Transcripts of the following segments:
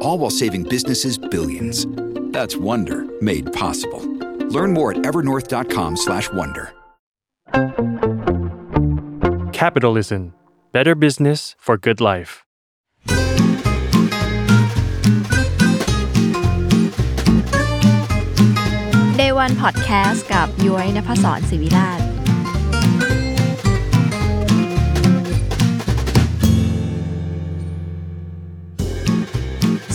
All while saving businesses billions. That's Wonder made possible. Learn more at evernorth.com/wonder. Capitalism Better Business for Good Life Day One Podcast กับย้อยนภศรศิวิราช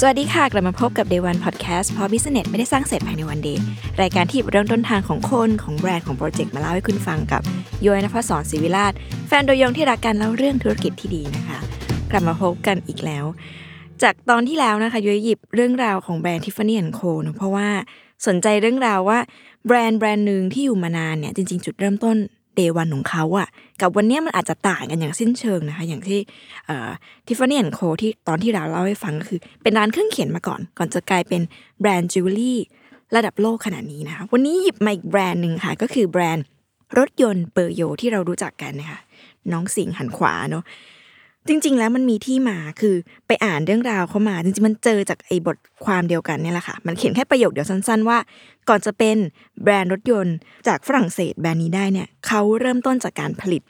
สวัสดีค่ะ กลับมาพบกับ Day One Podcast เพราะ Business ไม่ได้สร้างเสร็จภายใน One Day รายการที่เรื่องต้นทางของคน ของแบรนด์ของโปรเจกต์มาเล่าให้คุณฟังกับย้อยนภศรศิวิราชแฟนโดยยงที่รักกันเล่าเรื่องธุรกิจที่ดีนะคะ กลับมาพบกันอีกแล้ว จากตอนที่แล้วนะคะย้อยหยิบเรื่องราวของแบรนด์ Tiffany & Co เนอะเพราะว่าสนใจเรื่องราวว่าแบรนด์แบรนด์หนึ่งที่อยู่มานานเนี่ยจริง ๆ จุดเริ่มต้น Day One ของเขาอะกับวันนี้มันอาจจะต่างกันอย่างสิ้นเชิงนะคะ อย่างที่Tiffany & Co ที่ตอนที่เราเล่าให้ฟังก็คือ เป็นร้านเครื่องเขียนมาก่อน ก่อนจะกลายเป็นแบรนด์จิวเวลรี่ระดับโลกขนาดนี้นะคะ วันนี้หยิบมาอีกแบรนด์หนึ่งค่ะ ก็คือแบรนด์รถยนต์เปอร์โยที่เรารู้จักกันนะคะ น้องสิงห์หันขวาเนาะ จริง ๆ แล้วมันมีที่มาคือไปอ่านเรื่องราวเขามาจริงๆมันเจอจากไอ้บทความเดียวกันเนี่ยแหละค่ะ มันเขียนแค่ประโยคเดียวสั้น ๆ ว่า ก่อนจะเป็นแบรนด์รถยนต์จากฝรั่งเศสแบรนด์นี้ได้เนี่ยเขาเริ่มต้นจากการผลิต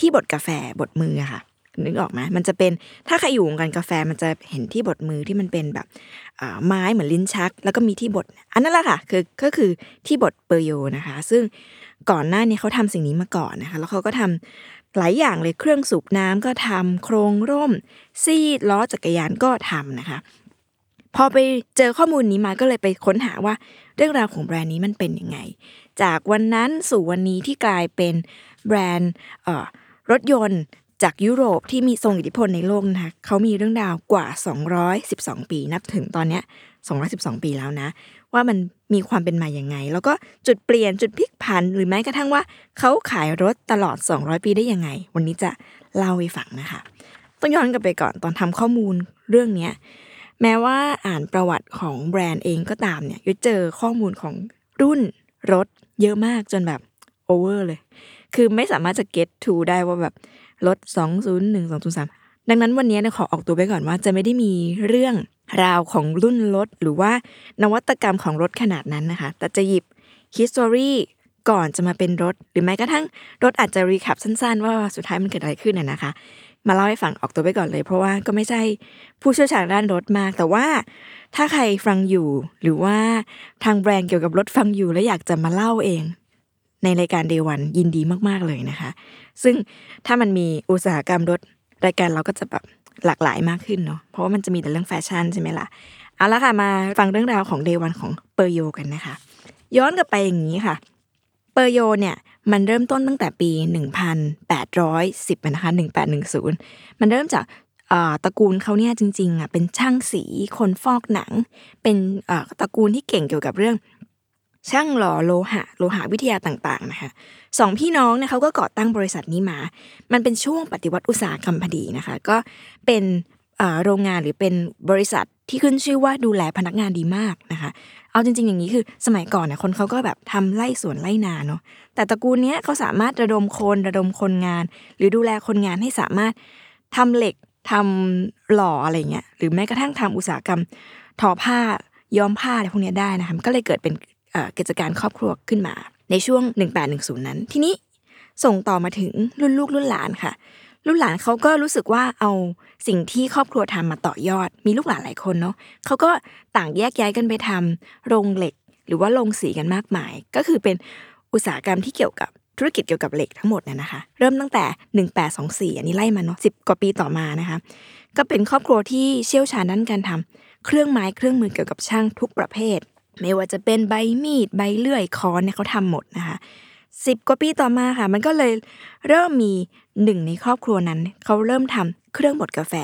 ที่บดกาแฟบดมือค่ะนึกออกไหมมันจะเป็นถ้าใครอยู่วงการกาแฟมันจะเห็นที่บดมือที่มันเป็นแบบอ่าไม้เหมือนลิ้นชัก แล้วก็มีที่บดอันนั้นแหละค่ะคือก็คือที่บดเปอร์โยนะคะ ซึ่งก่อนหน้านี้เขาทำสิ่งนี้มาก่อนนะคะ แล้วเขาก็ทำ หลายอย่างเลยเครื่องสูบน้ำก็ทำโครงร่ม ซีดล้อจักรยานก็ทำนะคะ พอไปเจอข้อมูลนี้มาก็เลยไปค้นหาว่า เรื่องราวของแบรนด์นี้มันเป็นยังไง จากวันนั้นสู่วันนี้ที่กลายเป็นแบรนด์รถยนต์จากยุโรปที่มีทรงอิทธิพลในโลกนะคะเขามีเรื่องราวกว่า 212 ปี นับถึงตอนนี้ย212 ปีแล้วนะ ว่ามันมีความเป็นมาอย่างไง แล้วก็จุดเปลี่ยนจุดพลิกผัน หรือแม้กระทั่งว่าเขาขายรถตลอด 200 ปีได้ยังไง วันนี้จะเล่าให้ฟังนะคะ ต้องย้อนกลับไปก่อนตอนทำข้อมูลเรื่องเนี้ยแม้ว่าอ่านประวัติของแบรนด์เองก็ตามเนี่ยยุ้ยเจอข้อมูลของรุ่นรถเยอะมากจนแบบโอเวอร์เลย คือไม่สามารถจะ get to ได้ว่าแบบรถ 201 203 ดังนั้นวันนี้เนี่ยขอออกตัวไปก่อนว่าจะไม่ได้มีเรื่องราวของรุ่นรถ หรือว่านวัตกรรมของรถขนาดนั้นนะคะ แต่จะหยิบ history ก่อนจะมาเป็นรถ หรือแม้กระทั่งรถอาจจะรีแคปสั้นๆ ว่าสุดท้ายมันเกิดอะไรขึ้นน่ะนะคะ มาเล่าให้ฟังออกตัวไปก่อนเลย เพราะว่าก็ไม่ใช่ผู้เชี่ยวชาญด้านรถมาก แต่ว่าถ้าใครฟังอยู่ หรือว่าทางแบรนด์เกี่ยวกับรถฟังอยู่ แล้วอยากจะมาเล่าเอง ในรายการเดวันยินดีมากๆเลยนะคะ ซึ่งถ้ามันมีอุตสาหกรรมรถ รายการเราก็จะแบบหลากหลายมากขึ้นเนาะเพราะว่ามันจะมีแต่เรื่องแฟชั่นใช่ไหมล่ะเอาละค่ะมาฟังเรื่องราวของเดวันของเปอร์โยกันนะคะ ย้อนกลับไปอย่างนี้ค่ะ เปอร์โยเนี่ยมันเริ่มต้นตั้งแต่ปี 1810นะคะ1810 มันเริ่มจากตระกูลเขาเนี่ยจริงๆอะเป็นช่างสีคนฟอกหนัง เป็นตระกูลที่เก่งเกี่ยวกับเรื่อง ช่างหล่อโลหะ โลหะวิทยาต่างๆนะคะสองพี่น้องเนี่ยเขาก็ก่อตั้งบริษัทนี้มา มันเป็นช่วงปฏิวัติอุตสาหกรรมพอดีนะคะ ก็เป็นโรงงานหรือเป็นบริษัทที่ขึ้นชื่อว่าดูแลพนักงานดีมากนะคะ เอาจริง ๆ อย่างนี้คือสมัยก่อนเนี่ยคนเขาก็แบบทำไร่สวนไร่นาเนาะ แต่ตระกูลเนี้ยเขาสามารถระดมคนระดมคนงาน หรือดูแลคนงานให้สามารถทำเหล็กทำหล่ออะไรเงี้ย หรือแม้กระทั่งทำอุตสาหกรรมทอผ้าย้อมผ้าอะไรพวกนี้ได้นะคะก็เลยเกิดเป็น กิจการครอบครัวขึ้นมา ในช่วง 1810 นั้น ทีนี้ส่งต่อมาถึงรุ่นลูกรุ่นหลานค่ะ รุ่นหลานเขาก็รู้สึกว่าเอาสิ่งที่ครอบครัวทำมาต่อยอด มีลูกหลานหลายคนเนาะเขาก็ต่างแยกย้ายกันไปทำโรงเหล็ก หรือว่าโรงสีกันมากมาย ก็คือเป็นอุตสาหกรรมที่เกี่ยวกับธุรกิจเกี่ยวกับเหล็กทั้งหมดเนี่ยนะคะ เริ่มตั้งแต่ 1824 อันนี้ไล่มาเนาะสิกว่าปีต่อมานะคะ ก็เป็นครอบครัวที่เชี่ยวชาญด้านการทำเครื่องไม้เครื่องมือเกี่ยวกับช่างทุกประเภท ไม่ว่าจะเป็นใบมีดใบเลื่อยค้อนเนี่ยเขาทำหมดนะคะสิบกว่าปีต่อมาค่ะ มันก็เลยเริ่มมีหนึ่งในครอบครัวนั้น เขาเริ่มทำเครื่องบดกาแฟ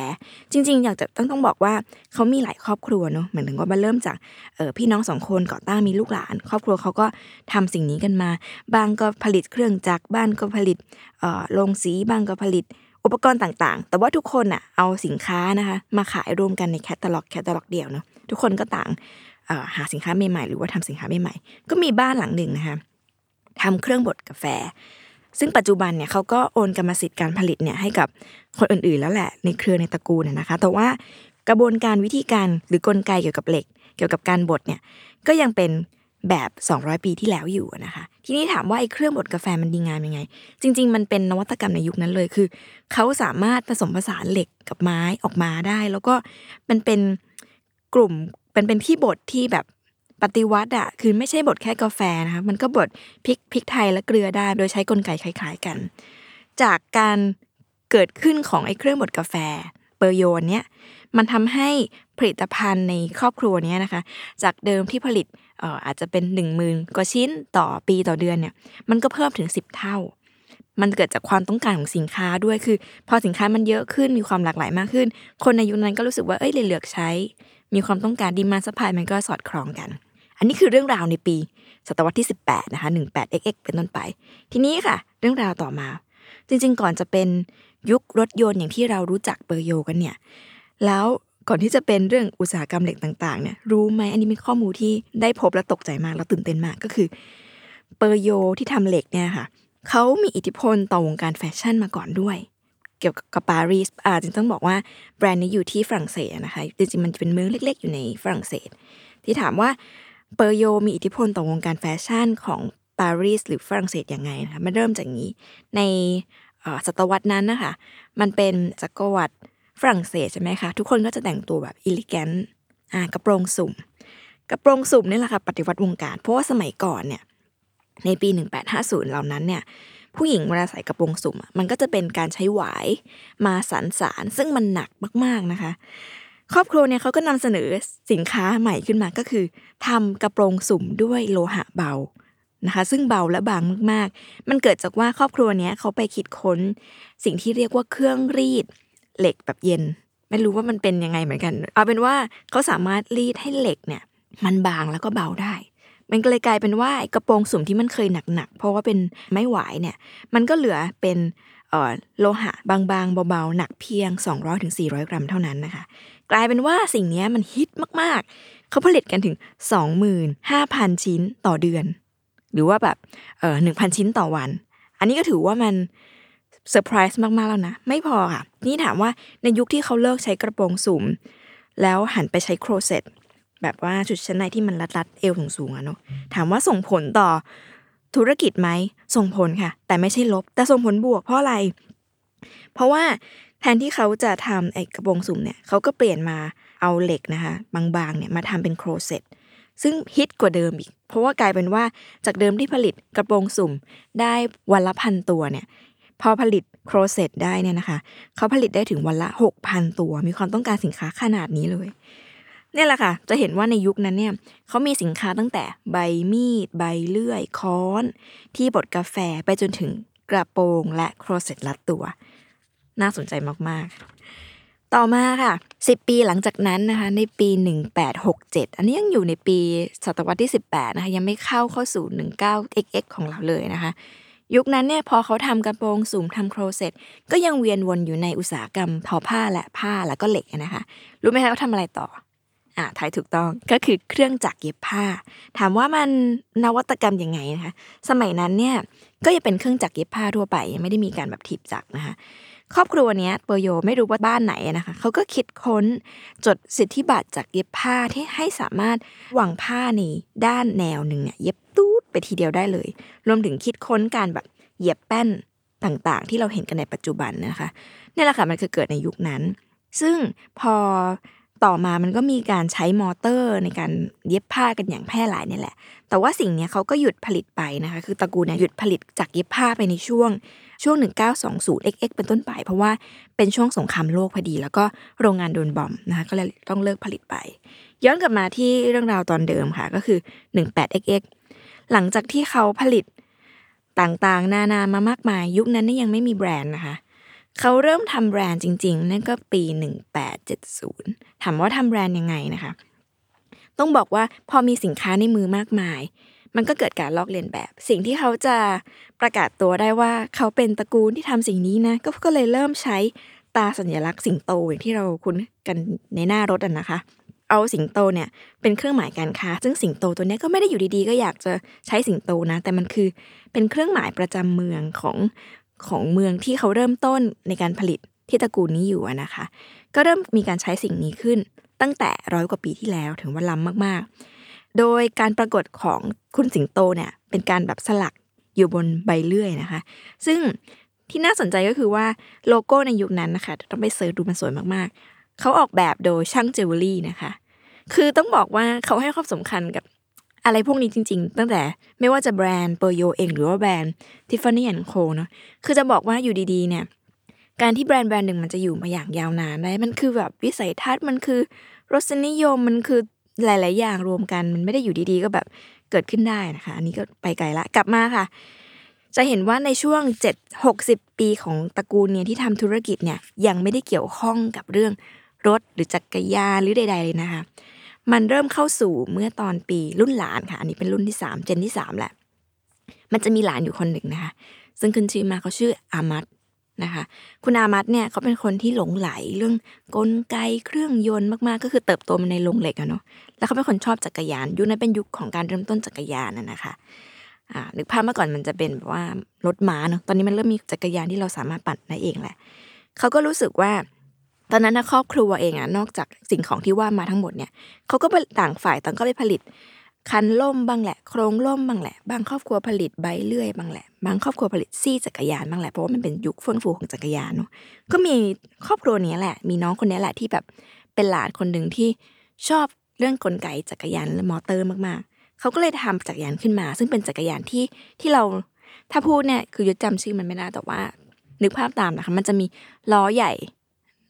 จริง ๆ อยากจะต้องต้องบอกว่าเขามีหลายครอบครัวเนาะเหมือนถึงว่ามันเริ่มจากเออพี่น้องสองคนก่อตั้งมีลูกหลาน ครอบครัวเขาก็ทำสิ่งนี้กันมา บางก็ผลิตเครื่องจักรบ้านก็ผลิตเอ่อโรงสีบางก็ผลิตอุปกรณ์ต่างๆ แต่ว่าทุกคนอะเอาสินค้านะคะ มาขายรวมกันในแคตตาล็อกแคตตาล็อกเดียวเนาะทุกคนก็ต่าง หาสินค้าใหม่ๆหรือว่าทำสินค้าใหม่ๆก็มีบ้านหลังหนึ่งนะคะทำเครื่องบดกาแฟ ซึ่งปัจจุบันเนี่ยเขาก็โอนกรรมสิทธิ์การผลิตเนี่ยให้กับคนอื่นๆ แล้วแหละในเครือในตระกูลนะคะ แต่ว่ากระบวนการวิธีการหรือกลไกเกี่ยวกับเหล็ก เกี่ยวกับการบดเนี่ยก็ยังเป็นแบบ 200 ปีที่แล้วอยู่นะคะ ทีนี้ถามว่าไอ้เครื่องบดกาแฟมันดีงามยังไง จริง ๆ มันเป็นนวัตกรรมในยุคนั้นเลยคือเขาสามารถผสมผสานเหล็กกับไม้ออกมาได้ แล้วก็มันเป็นกลุ่ม เป็นเป็นที่บดที่แบบปฏิวัติอะคือไม่ใช่บดแค่กาแฟนะคะมันก็บดพริกพริกไทยและเกลือได้โดยใช้กลไกคล้าย ๆกัน จากการเกิดขึ้นของไอ้เครื่องบดกาแฟเปอร์โยนเนี้ยมันทำให้ผลิตภัณฑ์ในครอบครัวนี้นะคะ จากเดิมที่ผลิตอาจจะเป็นหนึ่งหมื่นกว่าชิ้นต่อปีต่อเดือนเนี่ยมันก็เพิ่มถึงสิบเท่า มันเกิดจากความต้องการของสินค้าด้วยคือ พอสินค้ามันเยอะขึ้นมีความหลากหลายมากขึ้น คนในยุคนั้นก็รู้สึกว่าเอ้ยเลยเลือกใช้ มีความต้องการดีมาสปายมันก็สอดคล้องกัน อันนี้คือเรื่องราวในปีศตวรรษที่ 18นะคะ 18xx เป็นต้นไป ทีนี้ค่ะ เรื่องราวต่อมา จริงๆ ก่อนจะเป็นยุครถยนต์อย่างที่เรารู้จักเปอร์โยกันเนี่ย แล้วก่อนที่จะเป็นเรื่องอุตสาหกรรมเหล็กต่างๆเนี่ย รู้ไหมอันนี้เป็นข้อมูลที่ได้พบและตกใจมาก แล้วตื่นเต้นมากก็คือ เปอร์โยที่ทำเหล็กเนี่ยค่ะ เขามีอิทธิพลต่อวงการแฟชั่นมาก่อนด้วย เกี่ยวกับปารีสอ่าจริงต้องบอกว่าแบรนด์นี้อยู่ที่ฝรั่งเศสนะคะจริงๆมันเป็นเมืองเล็ก ๆ อยู่ในฝรั่งเศส ที่ถามว่าเปอร์โยมีอิทธิพลต่อวงการแฟชั่นของปารีสหรือฝรั่งเศสยังไงนะคะมันเริ่มจากนี้ ในศตวรรษนั้นนะคะมันเป็นจักรวรรดิฝรั่งเศสใช่ไหมคะทุกคนก็จะแต่งตัวแบบอิลิแกนอ่ากระโปรงสุ่ม กระโปรงสุ่มนี่แหละค่ะปฏิวัติวงการ เพราะว่าสมัยก่อนเนี่ยในปี 1850 เหล่านั้นเนี่ย ผู้หญิงเวลาใส่กระโปรงสุ่มมันก็จะเป็นการใช้หวายมาสานสารซึ่งมันหนักมากๆนะคะ ครอบครัวเนี่ยเขาก็นำเสนอสินค้าใหม่ขึ้นมาก็คือทำกระโปรงสุ่มด้วยโลหะเบานะคะ ซึ่งเบาและบางมากๆ มันเกิดจากว่าครอบครัวเนี้ยเขาไปคิดค้น สิ่งที่เรียกว่าเครื่องรีดเหล็กแบบเย็น ไม่รู้ว่ามันเป็นยังไงเหมือนกัน เอาเป็นว่าเขาสามารถรีดให้เหล็กเนี่ย มันบางแล้วก็เบาได้ มันก็เลยกลายเป็นว่ากระโปรงสุ่มที่มันเคยหนักๆ เพราะว่าเป็นไม้หวายเนี่ย มันก็เหลือเป็นโลหะบางๆ เบาๆ หนักเพียง 200-400 กรัมเท่านั้นนะคะ กลายเป็นว่าสิ่งนี้มันฮิตมากๆ เขาผลิตกันถึง 25,000 ชิ้นต่อเดือน หรือว่าแบบเออหนึ่งพันชิ้นต่อวัน อันนี้ก็ถือว่ามันเซอร์ไพรส์มากๆแล้วนะ ไม่พอค่ะ นี่ถามว่าในยุคที่เขาเลิกใช้กระโปรงสูงแล้วหันไปใช้โครเซต แบบว่าชุดชั้นในที่มันรัดๆเอวสูงๆอะเนาะถามว่าส่งผลต่อธุรกิจไหมส่งผลค่ะ แต่ไม่ใช่ลบ แต่ส่งผลบวกเพราะอะไร เพราะว่าแทนที่เขาจะทำไอ้กระโปรงสุ่มเนี่ยเขาก็เปลี่ยนมาเอาเหล็กนะคะ บางๆเนี่ยมาทำเป็นโครเซตซึ่งฮิตกว่าเดิมอีก เพราะว่ากลายเป็นว่าจากเดิมที่ผลิตกระโปรงสุ่มได้วันละพันตัวเนี่ยพอผลิตโครเซตได้เนี่ยนะคะ เขาผลิตได้ถึงวันละหกพันตัว มีความต้องการสินค้าขนาดนี้เลย เนี่ยแหละค่ะ จะเห็นว่าในยุคนั้นเนี่ยเขามีสินค้าตั้งแต่ใบมีด ใบเลื่อย ค้อน ที่บดกาแฟไปจนถึงกระโปรงและโครเซตลัดตัว น่าสนใจมากๆ ต่อมาค่ะ 10 ปีหลังจากนั้นนะคะ ในปี 1867 อันนี้ยังอยู่ในปีศตวรรษที่ 18 นะคะ ยังไม่เข้าเข้าสู่ 19xx ของเราเลยนะคะยุคนั้นเนี่ยพอเขาทำกระโปรงสูงทำโครเซตก็ยังเวียนวนอยู่ในอุตสาหกรรมทอผ้าและผ้าแล้วก็เหล็กนะคะ รู้ไหมคะเขาทำอะไรต่อ อ่าทายถูกต้องก็คือเครื่องจักรเย็บผ้า ถามว่ามันนวัตกรรมยังไงนะคะสมัยนั้นเนี่ยก็ยังเป็นเครื่องจักรเย็บผ้าทั่วไปยังไม่ได้มีการแบบถีบจักรนะคะครอบครัวนี้เปอร์โยไม่รู้ว่าบ้านไหนนะคะเขาก็คิดค้นจดสิทธิบัตรจากเย็บผ้าที่ให้สามารถวางผ้าในด้านแนวหนึ่งเนี่ยเย็บตูดไปทีเดียวได้เลย รวมถึงคิดค้นการแบบเย็บแป้นต่างๆ ที่เราเห็นกันในปัจจุบันนะคะนี่แหละค่ะมันคือเกิดในยุคนั้น ซึ่งพอ ต่อมามันก็มีการใช้มอเตอร์ในการเย็บผ้ากันอย่างแพร่หลายนี่แหละ แต่ว่าสิ่งนี้เขาก็หยุดผลิตไปนะคะ คือตระกูลเนี่ยหยุดผลิตจากเย็บผ้าไปในช่วงช่วง 1920 XX เป็นต้นไป เพราะว่าเป็นช่วงสงครามโลกพอดี แล้วก็โรงงานโดนบอมนะคะก็เลยต้องเลิกผลิตไป ย้อนกลับมาที่เรื่องราวตอนเดิมค่ะก็คือ 18XX หลังจากที่เขาผลิตต่างๆ นานามามากมาย ยุคนั้นนี่ยังไม่มีแบรนด์นะคะ เขาเริ่มทำแบรนด์จริง ๆ นั่นก็ปี 1870 ถามว่าทำแบรนด์ยังไงนะคะ ต้องบอกว่าพอมีสินค้าในมือมากมาย มันก็เกิดการลอกเลียนแบบ สิ่งที่เขาจะประกาศตัวได้ว่าเขาเป็นตระกูลที่ทำสิ่งนี้นะ ก็ก็เลยเริ่มใช้ตาสัญลักษณ์สิงโตอย่างที่เราคุ้นกันในหน้ารถอะนะคะ เอาสิงโตเนี่ยเป็นเครื่องหมายการค้า ซึ่งสิงโตตัวนี้ก็ไม่ได้อยู่ดีๆ ก็อยากจะใช้สิงโตนะ แต่มันคือเป็นเครื่องหมายประจำเมืองของ ของเมืองที่เขาเริ่มต้นในการผลิตที่ตระกูลนี้อยู่นะคะ ก็เริ่มมีการใช้สิ่งนี้ขึ้นตั้งแต่ร้อยกว่าปีที่แล้วถึงว่าล้ำมากๆ โดยการปรากฏของคุณสิงโตเนี่ยเป็นการแบบสลักอยู่บนใบเลื่อยนะคะ ซึ่งที่น่าสนใจก็คือว่าโลโก้ในยุคนั้นนะคะต้องไป search ดูมันสวยมากๆ เขาออกแบบโดยช่างจิวเวลรี่นะคะ คือต้องบอกว่าเขาให้ความสำคัญกับ อะไรพวกนี้จริง ๆ ตั้งแต่ไม่ว่าจะแบรนด์เปอร์โยเองหรือว่าแบรนด์ทิฟฟานี่แอนโคเนาะคือจะบอกว่าอยู่ดีๆเนี่ยการที่แบรนด์แบรนด์หนึ่งมันจะอยู่มาอย่างยาวนานได้มันคือแบบวิสัยทัศน์มันคือรสนิยมมันคือหลาย ๆ อย่างรวมกันมันไม่ได้อยู่ดีๆ ก็แบบเกิดขึ้นได้นะคะ อันนี้ก็ไปไกลละกลับมาค่ะ จะเห็นว่าในช่วง 7 60 ปีของตระกูลเนี่ยที่ทำธุรกิจเนี่ยยังไม่ได้เกี่ยวข้องกับเรื่องรถหรือจักรยานหรือใด ๆ เลยนะคะ มันเริ่มเข้าสู่เมื่อตอนปีรุ่นหลานค่ะ อันนี้เป็นรุ่นที่3เจนที่3แหละ มันจะมีหลานอยู่คนหนึ่งนะคะ ซึ่งขึ้นชื่อมาเขาชื่ออามัดนะคะ คุณอามัดเนี่ยเขาเป็นคนที่หลงไหลเรื่องกลไกเครื่องยนต์มากๆ ก็คือเติบโตมาในโรงเหล็กอะเนาะ แล้วเขาเป็นคนชอบจักรยาน ยุคนั้นเป็นยุคของการเริ่มต้นจักรยานนะนะคะอ่านึกภาพเมื่อก่อนมันจะเป็นแบบว่ารถม้าเนาะ ตอนนี้มันเริ่มมีจักรยานที่เราสามารถปั่นได้เองแหละ เขาก็รู้สึกว่า ตอนนั้นนะครอบครัวเองอะนอกจากสิ่งของที่ว่ามาทั้งหมดเนี่ยเขาก็ไปต่างฝ่ายต่างก็ไปผลิต คันล่มบ้างแหละ โครงล่มบ้างแหละ บางครอบครัวผลิตใบเลื่อยบ้างแหละ บางครอบครัวผลิตซี่จักรยานบ้างแหละเพราะว่ามันเป็นยุคเฟื่องฟูของจักรยานเนาะก็มีครอบครัวนี้แหละ มีน้องคนนี้แหละที่แบบเป็นหลานคนหนึ่งที่ชอบเรื่องกลไกจักรยานและมอเตอร์มากๆ เขาก็เลยทำจักรยานขึ้นมา ซึ่งเป็นจักรยานที่ที่เราถ้าพูดเนี่ยคือยุดจำชื่อมันไม่ได้แต่ว่า นึกภาพตามนะคะ มันจะมีล้อใหญ่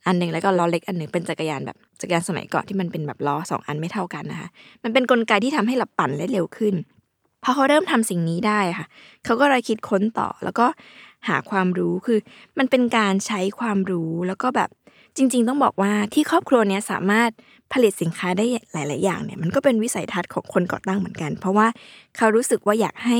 อันหนึ่งแล้วก็ล้อเล็กอันหนึ่งเป็นจักรยานแบบจักรยานสมัยก่อนที่มันเป็นแบบล้อสองอันไม่เท่ากันนะคะ มันเป็นนกลไกที่ทำให้เราปั่นได้เร็วขึ้นพอเขาเริ่มทำสิ่งนี้ได้ค่ะ เขาก็เลยคิดค้นต่อแล้วก็หาความรู้คือ มันเป็นการใช้ความรู้แล้วก็แบบจริง ๆ ต้องบอกว่าที่ครอบครัวเนี้ยสามารถ ผลิตสินค้าได้หลาย ๆ อย่างเนี่ยมันก็เป็นวิสัยทัศน์ของคนก่อตั้งเหมือนกัน เพราะว่าเขารู้สึกว่าอยากให้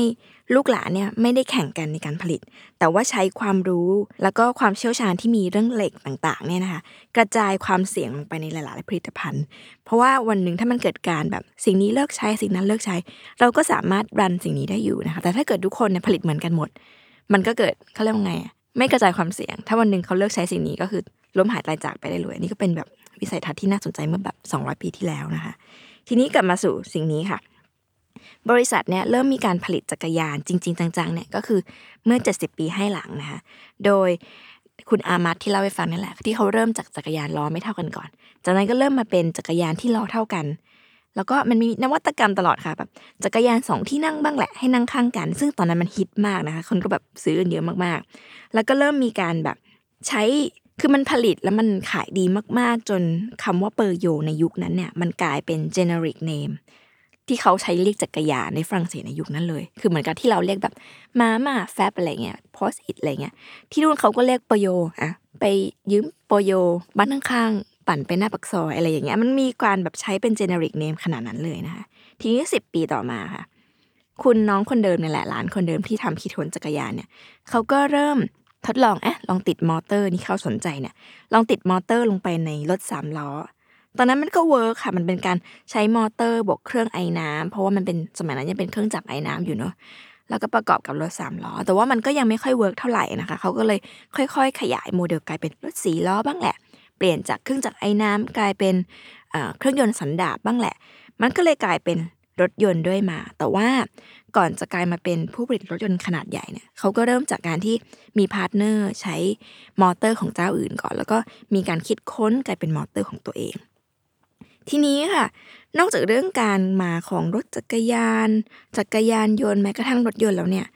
ลูกหลานเนี่ยไม่ได้แข่งกันในการผลิต แต่ว่าใช้ความรู้แล้วก็ความเชี่ยวชาญที่มีเรื่องเหล็กต่าง ๆ เนี่ยนะคะกระจายความเสี่ยงลงไปในหลาย ๆ ผลิตภัณฑ์ เพราะว่าวันหนึ่งถ้ามันเกิดการแบบสิ่งนี้เลิกใช้สิ่งนั้นเลิกใช้ เราก็สามารถรันสิ่งนี้ได้อยู่นะคะแต่ถ้าเกิดทุกคนเนี่ยผลิตเหมือนกันหมด มันก็เกิดเขาเรียกว่าไงไม่กระจายความเสี่ยง ถ้าวันหนึ่งเขาเลิกใช้สิ่งนี้ก็คือล้มหายตายจากไปได้เลยนี่ก็เป็นแบบ วิสัยทัศน์ที่น่าสนใจเมื่อแบบ 200 ปีที่แล้วนะคะ ทีนี้กลับมาสู่สิ่งนี้ค่ะ บริษัทเนี่ยเริ่มมีการผลิตจักรยานจริง ๆ จังๆเนี่ยก็คือเมื่อ 70 ปีให้หลังนะคะ โดยคุณอามัดที่เล่าให้ฟังนี่แหละ ที่เขาเริ่มจากจักรยานล้อไม่เท่ากันก่อน จากนั้นก็เริ่มมาเป็นจักรยานที่ล้อเท่ากัน แล้วก็มันมีนวัตกรรมตลอดค่ะแบบจักรยานสองที่นั่งบ้างแหละให้นั่งข้างกัน ซึ่งตอนนั้นมันฮิตมากนะคะ คนก็แบบซื้อกันเยอะมากๆ แล้วก็เริ่มมีการแบบใช้ คือมันผลิตแล้วมันขายดีมาก ๆ จนคำว่าเปอร์โยในยุคนั้นเนี่ยมันกลายเป็น generic name ที่เขาใช้เรียกจักรยานในฝรั่งเศสในยุคนั้นเลย คือเหมือนกับที่เราเรียกแบบมาม่าแฟบอะไรเงี้ยพอสอิดอะไรเงี้ย ที่นู่นเขาก็เรียกปโยอะไปยืมปโยบ้านข้างๆปั่นไปหน้าปักซอยอะไรอย่างเงี้ย มันมีการแบบใช้เป็น generic name ขนาดนั้นเลยนะคะ ทีนี้สิบปีต่อมาค่ะ คุณน้องคนเดิมเนี่ยแหละหลานคนเดิมที่ทำคิดค้นจักรยานเนี่ย เขาก็เริ่ม ทดลองอะลองติดมอเตอร์นี่เขาสนใจเนี่ย ลองติดมอเตอร์ลงไปในรถสามล้อ ตอนนั้นมันก็ work ค่ะ มันเป็นการใช้มอเตอร์บวกเครื่องไอน้ำเพราะว่ามันเป็นสมัยนั้นยังเป็นเครื่องจักรไอน้ำอยู่เนาะ แล้วก็ประกอบกับรถสามล้อ แต่ว่ามันก็ยังไม่ค่อย work เท่าไหร่นะคะ เขาก็เลยค่อยๆ ขยายโมเดลกลายเป็นรถสี่ล้อบ้างแหละ เปลี่ยนจากเครื่องจักรไอน้ำกลายเป็นเครื่องยนต์สันดาปบ้างแหละ มันก็เลยกลายเป็นรถยนต์เรื่อยมา แต่ว่า ก่อนจะกลายมาเป็นผู้ผลิตรถยนต์ขนาดใหญ่เนี่ยเขาก็เริ่มจากการที่มี partner ใช้มอเตอร์ของเจ้าอื่นก่อน แล้วก็มีการคิดค้นกลายเป็นมอเตอร์ของตัวเอง ทีนี้ค่ะ นอกจากเรื่องการมาของรถจักรยาน จักรยานยนต์แม้กระทั่งรถยนต์แล้วเนี่ย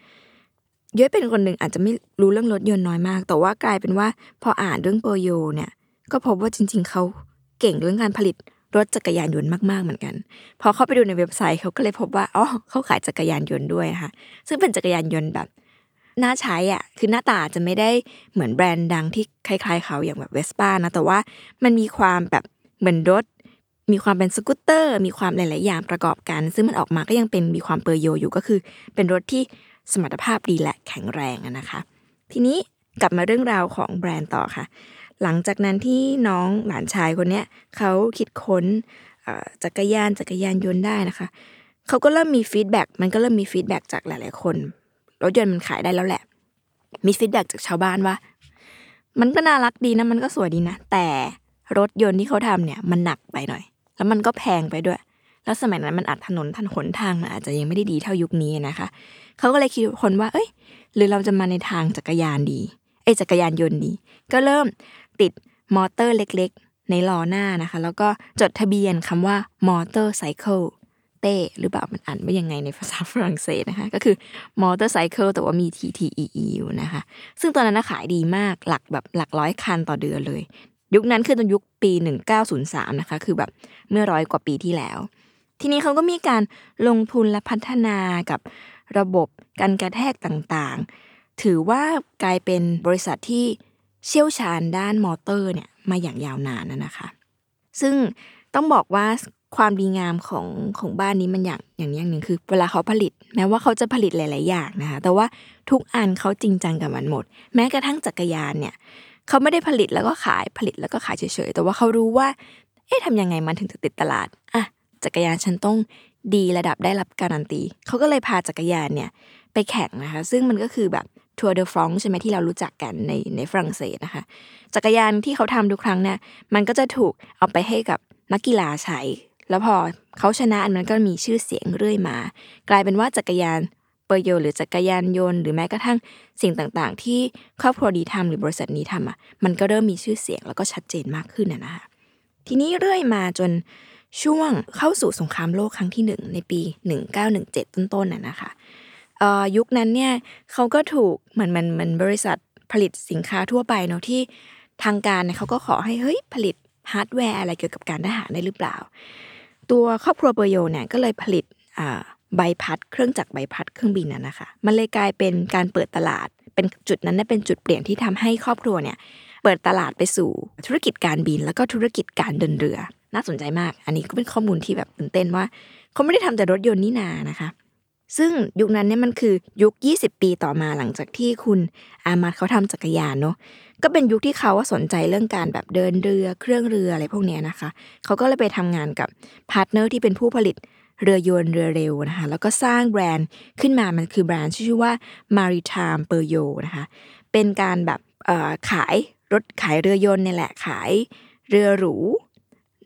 ย้อยเป็นคนหนึ่งอาจจะไม่รู้เรื่องรถยนต์น้อยมาก แต่ว่ากลายเป็นว่าพออ่านเรื่องเปอร์โยเนี่ย ก็พบว่าจริง ๆเขาเก่งเรื่องการผลิต รถจักรยานยนต์มากๆเหมือนกัน พอเข้าไปดูในเว็บไซต์เขาก็เลยพบว่าอ๋อเขาขายจักรยานยนต์ด้วยค่ะ ซึ่งเป็นจักรยานยนต์แบบน่าใช้อะ คือหน้าตาจะไม่ได้เหมือนแบรนด์ดังที่คล้าย ๆ เขาอย่างแบบเวสป้านะ แต่ว่ามันมีความแบบเหมือนรถ มีความเป็นสกูตเตอร์ มีความหลาย ๆ อย่างประกอบกัน ซึ่งมันออกมาก็ยังเป็นมีความเปอร์โยอยู่ก็คือ เป็นรถที่สมรรถภาพดีและแข็งแรงนะคะ ทีนี้กลับมาเรื่องราวของแบรนด์ต่อค่ะ หลังจากนั้นที่น้องหลานชายคนเนี้ยเขาคิดค้นจักรยานจักรยานยนต์ได้นะคะเขาก็เริ่มมี feedback มันก็เริ่มมี feedback จากหลาย ๆ คนรถยนต์มันขายได้แล้วแหละ มี feedback จากชาวบ้านว่า มันก็น่ารักดีนะ มันก็สวยดีนะ แต่รถยนต์ที่เขาทำเนี่ย มันหนักไปหน่อย แล้วมันก็แพงไปด้วย แล้วสมัยนั้นมันอัดถนนทันหนทางมันอาจจะยังไม่ได้ดีเท่ายุคนี้นะคะเขาก็เลยคิดค้นว่า เอ้ย หรือเราจะมาในทางจักรยานดี เอ้จักรยานยนต์ดี ก็เริ่ม ติดมอเตอร์เล็กๆ ในล้อหน้านะคะ แล้วก็จดทะเบียนคำว่า motorcycle เต้หรือเปล่ามันอ่านว่ายังไงในภาษาฝรั่งเศสนะคะ ก็คือ motorcycle แต่ว่ามี t t e e อยู่นะคะ ซึ่งตอนนั้นขายดีมากหลักแบบหลักร้อยคันต่อเดือนเลย ยุคนั้นคือตอนยุคปี 1903 นะคะ คือแบบเมื่อร้อยกว่าปีที่แล้ว ทีนี้เขาก็มีการลงทุนและพัฒนากับระบบการกระแทกต่างๆ ถือว่ากลายเป็นบริษัทที่ เชี่ยวชาญด้านมอเตอร์เนี่ยมาอย่างยาวนานนะคะ ซึ่งต้องบอกว่าความดีงามของของบ้านนี้มันอย่างอย่างนี้อย่างหนึ่งคือ เวลาเขาผลิต แม้ว่าเขาจะผลิตหลาย ๆ อย่างนะคะแต่ว่าทุกอันเขาจริงจังกับมันหมด แม้กระทั่งจักรยานเนี่ยเขาไม่ได้ผลิตแล้วก็ขายผลิตแล้วก็ขายเฉย ๆ แต่ว่าเขารู้ว่า เอ๊ะทำยังไงมันถึงจะติดตลาดอะจักรยานฉันต้องดีระดับได้รับการันตีเขาก็เลยพาจักรยานเนี่ยไปแข่งนะคะ ซึ่งมันก็คือแบบ Tour de France ใช่ไหมที่เรารู้จักกันในในฝรั่งเศสนะคะ จักรยานที่เขาทำทุกครั้งเนี่ยมันก็จะถูกเอาไปให้กับนักกีฬาใช้ แล้วพอเขาชนะอันนั้นก็มีชื่อเสียงเรื่อยมา กลายเป็นว่าจักรยานเปอร์โยหรือจักรยานยนต์หรือแม้กระทั่งสิ่งต่างๆ ที่ครอบครัวนี้ทำหรือบริษัทนี้ทำอะมันก็เริ่มมีชื่อเสียงแล้วก็ชัดเจนมากขึ้นนะคะทีนี้เรื่อยมาจนช่วงเข้าสู่สงครามโลกครั้งที่หนึ่งในปี 1917 ต้นๆน่ะนะคะ ยุคนั้นเนี่ยเขาก็ถูกเหมือนมันมันบริษัทผลิตสินค้าทั่วไปเนาะที่ทางการเนี่ยเขาก็ขอให้เฮ้ยผลิตฮาร์ดแวร์อะไรเกี่ยวกับการทหารได้หรือเปล่า ตัวครอบครัวเบอร์โยเนี่ยก็เลยผลิตใบพัดเครื่องจักรใบพัดเครื่องบินน่ะนะคะมันเลยกลายเป็นการเปิดตลาด เป็นจุดนั้นเป็นจุดเปลี่ยนที่ทำให้ครอบครัวเนี่ยเปิดตลาดไปสู่ธุรกิจการบิน แล้วก็ธุรกิจการเดินเรือ น่าสนใจมาก อันนี้ก็เป็นข้อมูลที่แบบตื่นเต้นว่า เขาไม่ได้ทำแต่รถยนต์นี่นานะคะ ซึ่งยุคนั้นเนี่ยมันคือยุค 20 ปีต่อมาหลังจากที่คุณ Armand เขาทำจักรยานเนาะก็เป็นยุคที่เขาสนใจเรื่องการแบบเดินเรือเครื่องเรืออะไรพวกนี้นะคะเขาก็เลยไปทำงานกับ partner ที่เป็นผู้ผลิตเรือยนต์เรือเร็วนะคะแล้วก็สร้างแบรนด์ขึ้นมามันคือแบรนด์ชื่อว่า Maritime p e r y o นะคะเป็นการแบบขายรถขายเรือยนต์เนี่ยแหละขายเรือหรู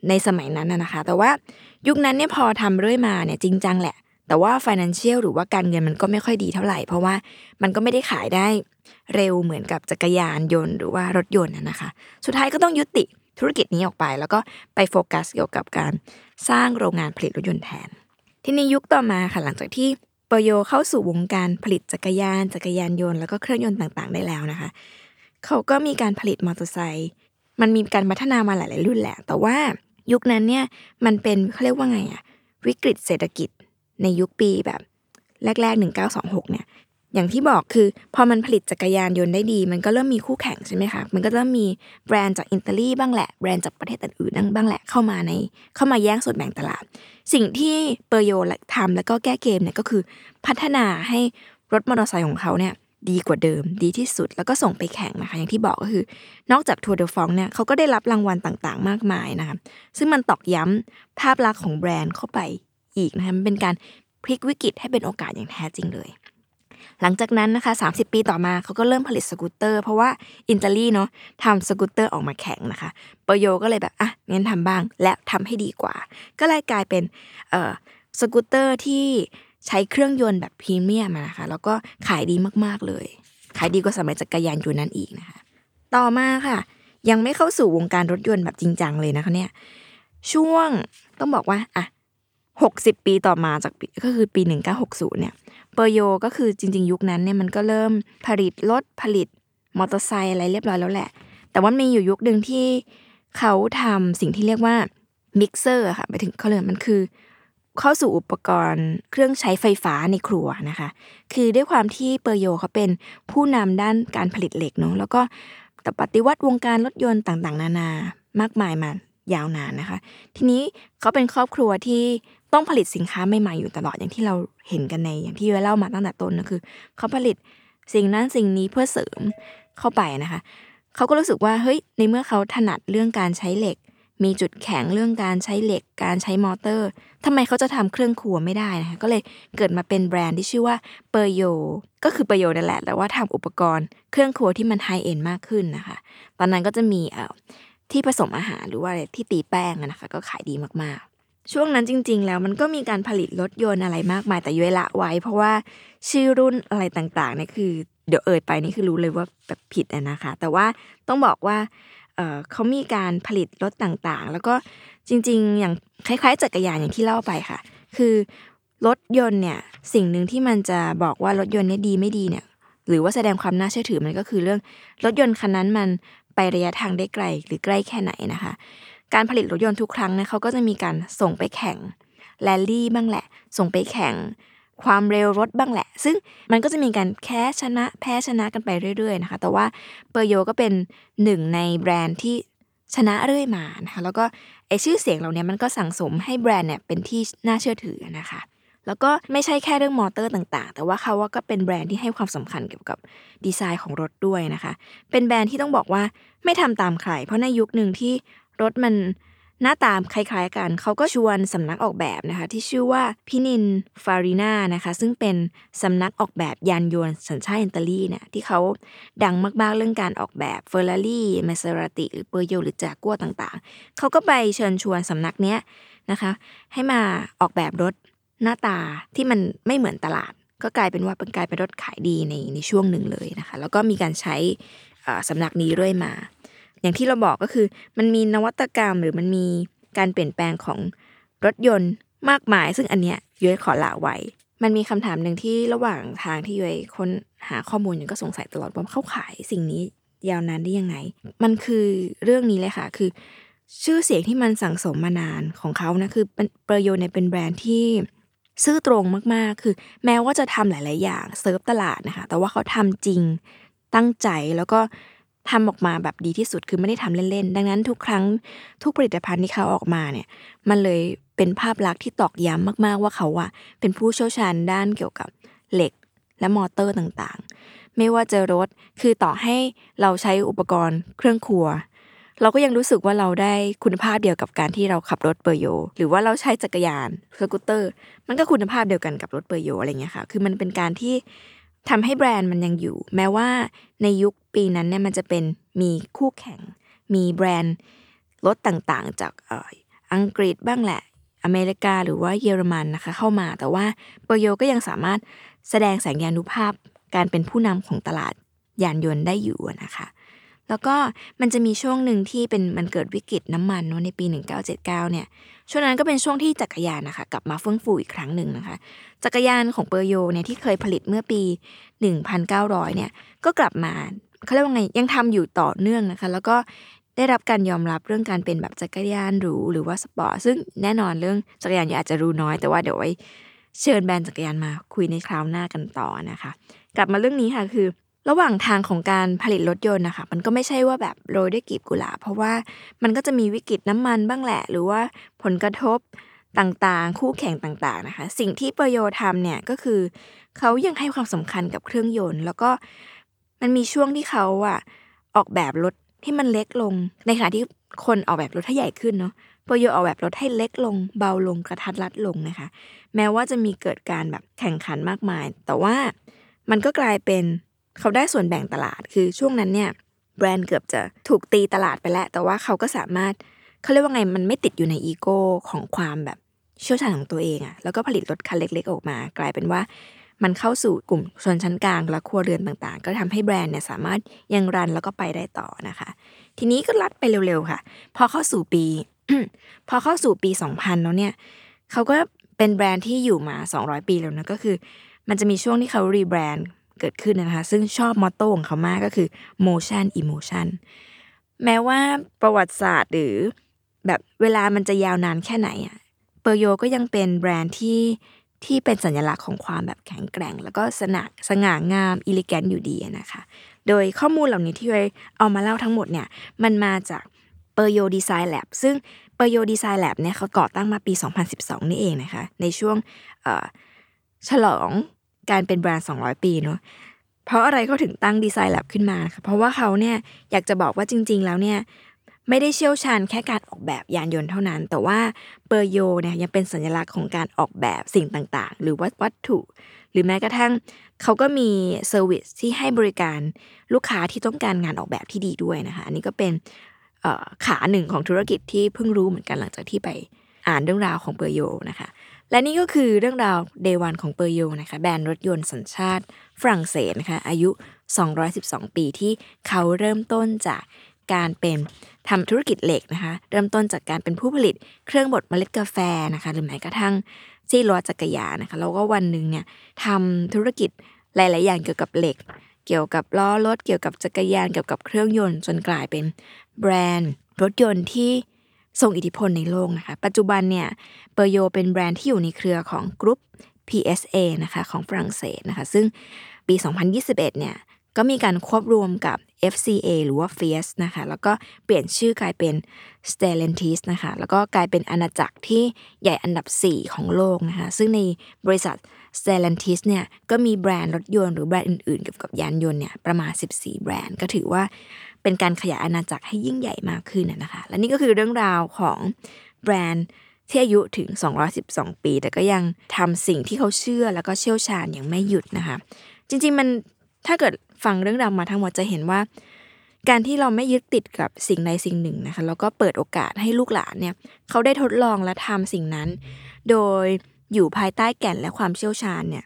ในสมัยนั้นนะคะ แต่ว่ายุคนั้นเนี่ยพอทำเรื่อยมาเนี่ยจริงจังแหละ แต่ว่า financial หรือว่าการเงินมันก็ไม่ค่อยดีเท่าไหร่ เพราะว่ามันก็ไม่ได้ขายได้เร็วเหมือนกับจักรยานยนต์หรือว่ารถยนต์นะคะ สุดท้ายก็ต้องยุติธุรกิจนี้ออกไป แล้วก็ไปโฟกัสเกี่ยวกับการสร้างโรงงานผลิตรถยนต์แทน ที่ในยุคต่อมาค่ะหลังจากที่ปโยเข้าสู่วงการผลิตจักรยานจักรยานยนต์แล้วก็เครื่องยนต์ต่างๆ ได้แล้วนะคะ เขาก็มีการผลิตมอเตอร์ไซค์มันมีการพัฒนามาหลาย ๆ รุ่นแหละ แต่ว่ายุคนั้นเนี่ยมันเป็นเขาเรียกว่าไงอะวิกฤตเศรษฐกิจ ในยุคปีแบบแรกๆ 1926 เนี่ย อย่างที่บอกคือ พอมันผลิตจักรยานยนต์ได้ดี มันก็เริ่มมีคู่แข่งใช่ไหมคะ มันก็เริ่มมีแบรนด์จากอิตาลีบ้างแหละ แบรนด์จากประเทศอื่นๆบ้างแหละ เข้ามาใน เข้ามาแย่งส่วนแบ่งตลาด สิ่งที่เปอร์โยทำแล้วก็แก้เกมเนี่ยก็คือพัฒนาให้รถมอเตอร์ไซค์ของเขาเนี่ยดีกว่าเดิม ดีที่สุดแล้วก็ส่งไปแข่งนะคะ อย่างที่บอกก็คือ นอกจาก Tour de France เนี่ยเขาก็ได้รับรางวัลต่างๆ มากมายนะคะซึ่งมันตอกย้ำภาพลักษณ์ของแบรนด์เข้าไป อีกนะคะมันเป็นการพลิกวิกฤตให้เป็นโอกาสอย่างแท้จริงเลย หลังจากนั้นนะคะ 30 ปีต่อมาเขาก็เริ่มผลิตสกูตเตอร์ เพราะว่าอิตาลีเนาะทำสกูตเตอร์ออกมาแข่งนะคะปโยก็เลยแบบอะงั้นทำบ้างและทำให้ดีกว่า ก็เลยกลายเป็นเอ่อสกูตเตอร์ที่ใช้เครื่องยนต์แบบพรีเมียมนะคะแล้วก็ขายดีมากๆเลย ขายดีกว่าสมัยจักรยานยนต์นั้นอีกนะคะ ต่อมาค่ะ ยังไม่เข้าสู่วงการรถยนต์แบบจริงจังเลยนะคะเนี่ยช่วงต้องบอกว่าอะ หกสิบปีต่อมาจากก็คือปีหนึ่งเก้าหกศูนย์เนี่ยเปอร์โยก็คือจริง ๆ ยุคนั้นเนี่ยมันก็เริ่มผลิตรถผลิตมอเตอร์ไซค์อะไรเรียบร้อยแล้วแหละ แต่ว่ามีอยู่ยุคหนึ่งที่เขาทำสิ่งที่เรียกว่ามิกเซอร์ค่ะไปถึงเขาเลยมันคือ เข้าสู่อุปกรณ์เครื่องใช้ไฟฟ้าในครัวนะคะ คือด้วยความที่เปอร์โยเขาเป็นผู้นำด้านการผลิตเหล็กเนาะแล้วก็แต่ปฏิวัติวงการรถยนต์ต่างๆ นานามากมายมายาวนานนะคะ ทีนี้เขาเป็นครอบครัวที่ ต้องผลิตสินค้าใหม่ๆอยู่ตลอดอย่างที่เราเห็นกันในอย่างที่เล่ามาตั้งแต่ต้นก็คือเขาผลิตสิ่งนั้นสิ่งนี้เพื่อเสริมเข้าไปนะคะเขาก็รู้สึกว่าเฮ้ยในเมื่อเขาถนัดเรื่องการใช้เหล็ก มีจุดแข็งเรื่องการใช้เหล็ก การใช้มอเตอร์ทำไมเขาจะทำเครื่องครัวไม่ได้นะคะก็เลยเกิดมาเป็นแบรนด์ที่ชื่อว่าเปอร์โยก็คือเปอร์โยนั่นแหละแต่ว่าทำอุปกรณ์เครื่องครัวที่มัน high-end มากขึ้นนะคะ ตอนนั้นก็จะมีเอ่อที่ผสมอาหารหรือว่าที่ตีแป้งนะคะ ก็ขายดีมากๆ ช่วงนั้นจริง ๆ แล้วมันก็มีการผลิตรถยนต์อะไรมากมายแต่ย้อยละไว้ เพราะว่าชื่อรุ่นอะไรต่างๆเนี่ยคือ เดี๋ยวเอ่ยไปนี่คือรู้เลยว่าแบบผิดนะคะ แต่ว่าต้องบอกว่าเขามีการผลิตรถต่างๆ แล้วก็จริง ๆ อย่างคล้าย ๆ จักรยานอย่างที่เล่าไปค่ะ คือรถยนต์เนี่ยสิ่งหนึ่งที่มันจะบอกว่ารถยนต์เนี่ยดีไม่ดีเนี่ย หรือว่าแสดงความน่าเชื่อถือมันก็คือเรื่องรถยนต์คันนั้นมันไประยะทางได้ไกลหรือใกล้แค่ไหนนะคะ การผลิตรถยนต์ทุกครั้งเนี่ยเขาก็จะมีการส่งไปแข่งแรลลี่บ้างแหละ ส่งไปแข่งความเร็วรถบ้างแหละ ซึ่งมันก็จะมีการแค่ชนะแพ้ชนะกันไปเรื่อยๆนะคะ แต่ว่าเปอร์โยก็เป็นหนึ่งในแบรนด์ที่ชนะเรื่อยมานะคะแล้วก็ไอชื่อเสียงเหล่านี้มันก็สั่งสมให้แบรนด์เนี่ยเป็นที่น่าเชื่อถือนะคะ แล้วก็ไม่ใช่แค่เรื่องมอเตอร์ต่างๆ แต่ว่าเขาว่าก็เป็นแบรนด์ที่ให้ความสำคัญเกี่ยวกับดีไซน์ของรถด้วยนะคะ เป็นแบรนด์ที่ต้องบอกว่าไม่ทำตามใคร เพราะในยุคหนึ่งที่ รถมันหน้าตาคล้ายๆกัน เขาก็ชวนสำนักออกแบบนะคะ ที่ชื่อว่า Pininfarina นะคะ ซึ่งเป็นสำนักออกแบบยานยนต์สัญชาติอิตาลีเนี่ยที่เขาดังมากๆเรื่องการออกแบบ Ferrari Maserati หรือเปอร์โยหรือจากัวต่างๆ เขาก็ไปเชิญชวนสำนักเนี้ยนะคะ ให้มาออกแบบรถหน้าตาที่มันไม่เหมือนตลาด ก็กลายเป็นว่าเป็นกลายเป็นรถขายดีในในช่วงหนึ่งเลยนะคะ แล้วก็มีการใช้สำนักนี้เรื่อยมา อย่างที่เราบอกก็คือ มันมีนวัตกรรมหรือมันมีการเปลี่ยนแปลงของรถยนต์มากมาย ซึ่งอันเนี้ยยุ้ยขอละไว้ มันมีคำถามหนึ่งที่ระหว่างทางที่ยุ้ยค้นหาข้อมูลยังก็สงสัยตลอดว่าเขาขายสิ่งนี้ยาวนานได้ยังไง มันคือเรื่องนี้เลยค่ะ คือ ชื่อเสียงที่มันสั่งสมมานานของเขานะคือเประโยชน์เนี่ยเป็นแบรนด์ที่ซื่อตรงมากๆ คือ แม้ว่าจะทำหลาย ๆ อย่างเซิร์ฟตลาดนะคะ แต่ว่าเขาทำจริงตั้งใจแล้วก็ ทำออกมาแบบดีที่สุดคือไม่ได้ทำเล่นๆ ดังนั้นทุกครั้งทุกผลิตภัณฑ์ที่เขาออกมาเนี่ยมันเลยเป็นภาพลักษณ์ที่ตอกย้ำมากๆว่าเขาอะเป็นผู้เชี่ยวชาญด้านเกี่ยวกับเหล็กและมอเตอร์ต่างๆ ไม่ว่าจะรถคือต่อให้เราใช้อุปกรณ์เครื่องครัว เราก็ยังรู้สึกว่าเราได้คุณภาพเดียวกับการที่เราขับรถเปอร์โย หรือว่าเราใช้จักรยานสกูตเตอร์ มันก็คุณภาพเดียวกันกับรถเปอร์โยอะไรเงี้ยค่ะคือมันเป็นการที่ ทำให้แบรนด์มันยังอยู่ แม้ว่าในยุคปีนั้นเนี่ยมันจะเป็นมีคู่แข่ง มีแบรนด์รถต่างๆ จากอังกฤษบ้างแหละ อเมริกาหรือว่าเยอรมันนะคะเข้ามา แต่ว่าเปโยก็ยังสามารถแสดงแสงยานุภาพการเป็นผู้นำของตลาดยานยนต์ได้อยู่นะคะ แล้วก็มันจะมีช่วงหนึ่งที่เป็นมันเกิดวิกฤตน้ำมันเนาะในปี 1979 เนี่ย ช่วงนั้นก็เป็นช่วงที่จักรยานนะคะกลับมาเฟื่องฟูอีกครั้งหนึ่งนะคะ จักรยานของเปอร์โยเนี่ยที่เคยผลิตเมื่อปี 1900 เนี่ยก็กลับมาเขาเรียกว่าไงยังทำอยู่ต่อเนื่องนะคะ แล้วก็ได้รับการยอมรับเรื่องการเป็นแบบจักรยานหรูหรือว่าสปอร์ตซึ่งแน่นอนเรื่องจักรยานอาจจะรู้น้อยแต่ว่าเดี๋ยวไว้เชิญแบรนด์จักรยานมาคุยในคราวหน้ากันต่อนะคะ กลับมาเรื่องนี้ค่ะคือ ระหว่างทางของการผลิตรถยนต์นะคะมันก็ไม่ใช่ว่าแบบโรยด้วยกลีบกุหลาบเพราะว่ามันก็จะมีวิกฤตน้ำมันบ้างแหละ หรือว่าผลกระทบต่างๆ คู่แข่งต่าง ๆนะคะ สิ่งที่ปโยทำเนี่ยก็คือเขายังให้ความสำคัญกับเครื่องยนต์ แล้วก็มันมีช่วงที่เขาอะออกแบบรถที่มันเล็กลง ในขณะที่คนออกแบบรถให้ใหญ่ขึ้นเนาะปโยออกแบบรถให้เล็กลง เบาลงกระทัดรัดลงนะคะ แม้ว่าจะมีเกิดการแบบแข่งขันมากมาย แต่ว่ามันก็กลายเป็น เขาได้ส่วนแบ่งตลาดคือช่วงนั้นเนี่ยแบรนด์เกือบจะถูกตีตลาดไปแล้ว แต่ว่าเขาก็สามารถเขาเรียกว่าไงมันไม่ติดอยู่ในอีโก้ของความแบบเชี่ยวชาญของตัวเองอะแล้วก็ผลิตรถคันเล็ก ๆ ออกมา กลายเป็นว่า มันเข้าสู่กลุ่มชนชั้นกลางและครัวเรือนต่างๆ ก็ทำให้แบรนด์เนี่ยสามารถยังรันแล้วก็ไปได้ต่อนะคะ ทีนี้ก็ลัดไปเร็วๆค่ะ พอเข้าสู่ปี พอเข้าสู่ปี 2000 แล้วเนี่ยเขาก็เป็นแบรนด์ที่อยู่มา 200 ปีแล้วนะก็คือ มันจะมีช่วงที่เขารีแบรนด์ เกิดขึ้นนะคะ ซึ่งชอบมอตโต้ของเขามากก็คือ motion emotion แม้ว่าประวัติศาสตร์หรือแบบเวลามันจะยาวนานแค่ไหนอะเปอร์โยก็ยังเป็นแบรนด์ที่ที่เป็นสัญลักษณ์ของความแบบแข็งแกร่ง แล้วก็สนาสง่างามอิลิแกนอยู่ดีนะคะ โดยข้อมูลเหล่านี้ที่เราเอามาเล่าทั้งหมดเนี่ยมันมาจากเปอร์โยดีไซน์แลบซึ่งเปอร์โยดีไซน์แลบเนี่ยเขาก่อตั้งมาปี 2012 นี่เองนะคะ ในช่วงฉลอง การเป็นแบรนด์ 200 ปีเนาะเพราะอะไรเขาถึงตั้งดีไซน์แลบขึ้นมาคะเพราะว่าเขาเนี่ยอยากจะบอกว่าจริง ๆ แล้วเนี่ยไม่ได้เชี่ยวชาญแค่การออกแบบยานยนต์เท่านั้น แต่ว่าเปอร์โยเนี่ยยังเป็นสัญลักษณ์ของการออกแบบสิ่งต่างๆ หรือวัตถุ หรือแม้กระทั่งเขาก็มี service ที่ให้บริการลูกค้าที่ต้องการงานออกแบบที่ดีด้วยนะคะอันนี้ก็เป็นขาหนึ่งของธุรกิจที่เพิ่งรู้เหมือนกันหลังจากที่ไปอ่านเรื่องราวของเปอร์โยนะคะ และนี่ก็คือเรื่องราว Day One ของเปอร์โยนะคะแบรนด์รถยนต์สัญชาติฝรั่งเศสนะคะอายุ 212 ปีที่เขาเริ่มต้นจากการเป็นทำธุรกิจเหล็กนะคะ เริ่มต้นจากการเป็นผู้ผลิตเครื่องบดเมล็ดกาแฟนะคะหรือแม้กระทั่งซี่ล้อจักรยานนะคะแล้วก็วันหนึ่งเนี่ยทำธุรกิจหลาย ๆ อย่างเกี่ยวกับเหล็ก เกี่ยวกับล้อรถ เกี่ยวกับจักรยานเกี่ยวกับเครื่องยนต์จนกลายเป็นแบรนด์รถยนต์ที่ ทรงอิทธิพลในโลกนะคะ ปัจจุบันเนี่ยเปอร์โยเป็นแบรนด์ที่อยู่ในเครือของกรุ๊ป PSA นะคะของฝรั่งเศสนะคะ ซึ่งปี 2021 เนี่ยก็มีการควบรวมกับ FCA หรือว่า f i e s นะคะ แล้วก็เปลี่ยนชื่อกลายเป็น Stellantis นะคะ แล้วก็กลายเป็นอาณาจักรที่ใหญ่อันดับ 4 ของโลกนะคะ ซึ่งในบริษัท Stellantis เนี่ยก็มีแบรนด์รถยนต์หรือแบรนด์อื่นๆเกี่ยวกับยานยนต์เนี่ยประมาณ 14 แบรนด์ ก็ถือว่า เป็นการขยายอาณาจักรให้ยิ่งใหญ่มากขึ้นนะคะ และนี่ก็คือเรื่องราวของแบรนด์ที่อายุถึง 212 ปี แต่ก็ยังทำสิ่งที่เขาเชื่อแล้วก็เชี่ยวชาญอย่างไม่หยุดนะคะ จริง ๆ มันถ้าเกิดฟังเรื่องราวมาทั้งหมดจะเห็นว่า การที่เราไม่ยึดติดกับสิ่งใดสิ่งหนึ่งนะคะแล้วก็เปิดโอกาสให้ลูกหลานเนี่ยเขาได้ทดลองและทำสิ่งนั้น โดยอยู่ภายใต้แก่นและความเชี่ยวชาญเนี่ย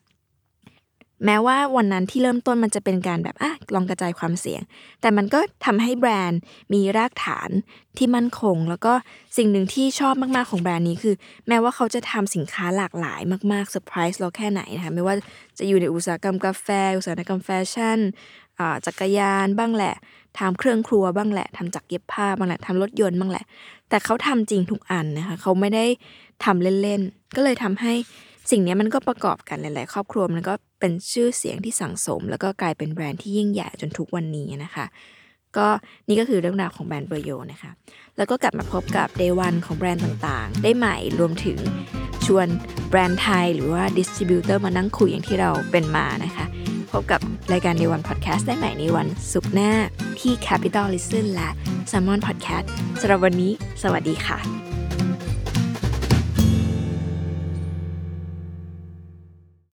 แม้ว่าวันนั้นที่เริ่มต้นมันจะเป็นการแบบอะลองกระจายความเสี่ยง แต่มันก็ทำให้แบรนด์มีรากฐานที่มั่นคง แล้วก็สิ่งหนึ่งที่ชอบมากๆของแบรนด์นี้คือ แม้ว่าเขาจะทำสินค้าหลากหลายมากๆเซอร์ไพรส์เราแค่ไหนนะคะไม่ว่าจะอยู่ในอุตสาหกรรมกาแฟ อุตสาหกรรมแฟชั่นจักรยานบ้างแหละทำเครื่องครัวบ้างแหละทำจักรเย็บผ้าบ้างแหละทำรถยนต์บ้างแหละ แต่เขาทำจริงทุกอันนะคะเขาไม่ได้ทำเล่นๆก็เลยทำให้ สิ่งนี้มันก็ประกอบกันหลาย ๆ ครอบครัวมันก็เป็นชื่อเสียงที่สั่งสม แล้วก็กลายเป็นแบรนด์ที่ยิ่งใหญ่จนทุกวันนี้นะคะก็นี่ก็คือเรื่องราวของแบรนด์เบอร์โยนะคะ แล้วก็กลับมาพบกับ Day One ของแบรนด์ต่างๆ ได้ใหม่รวมถึงชวนแบรนด์ไทย หรือว่าดิสติบิวเตอร์มานั่งคุยอย่างที่เราเป็นมานะคะ พบกับรายการ Day One Podcast ได้ใหม่ในวันศุกร์หน้าที่ Capital Listen และ s ซ m o n Podcast สำหรับวันนี้ สวัสดีค่ะ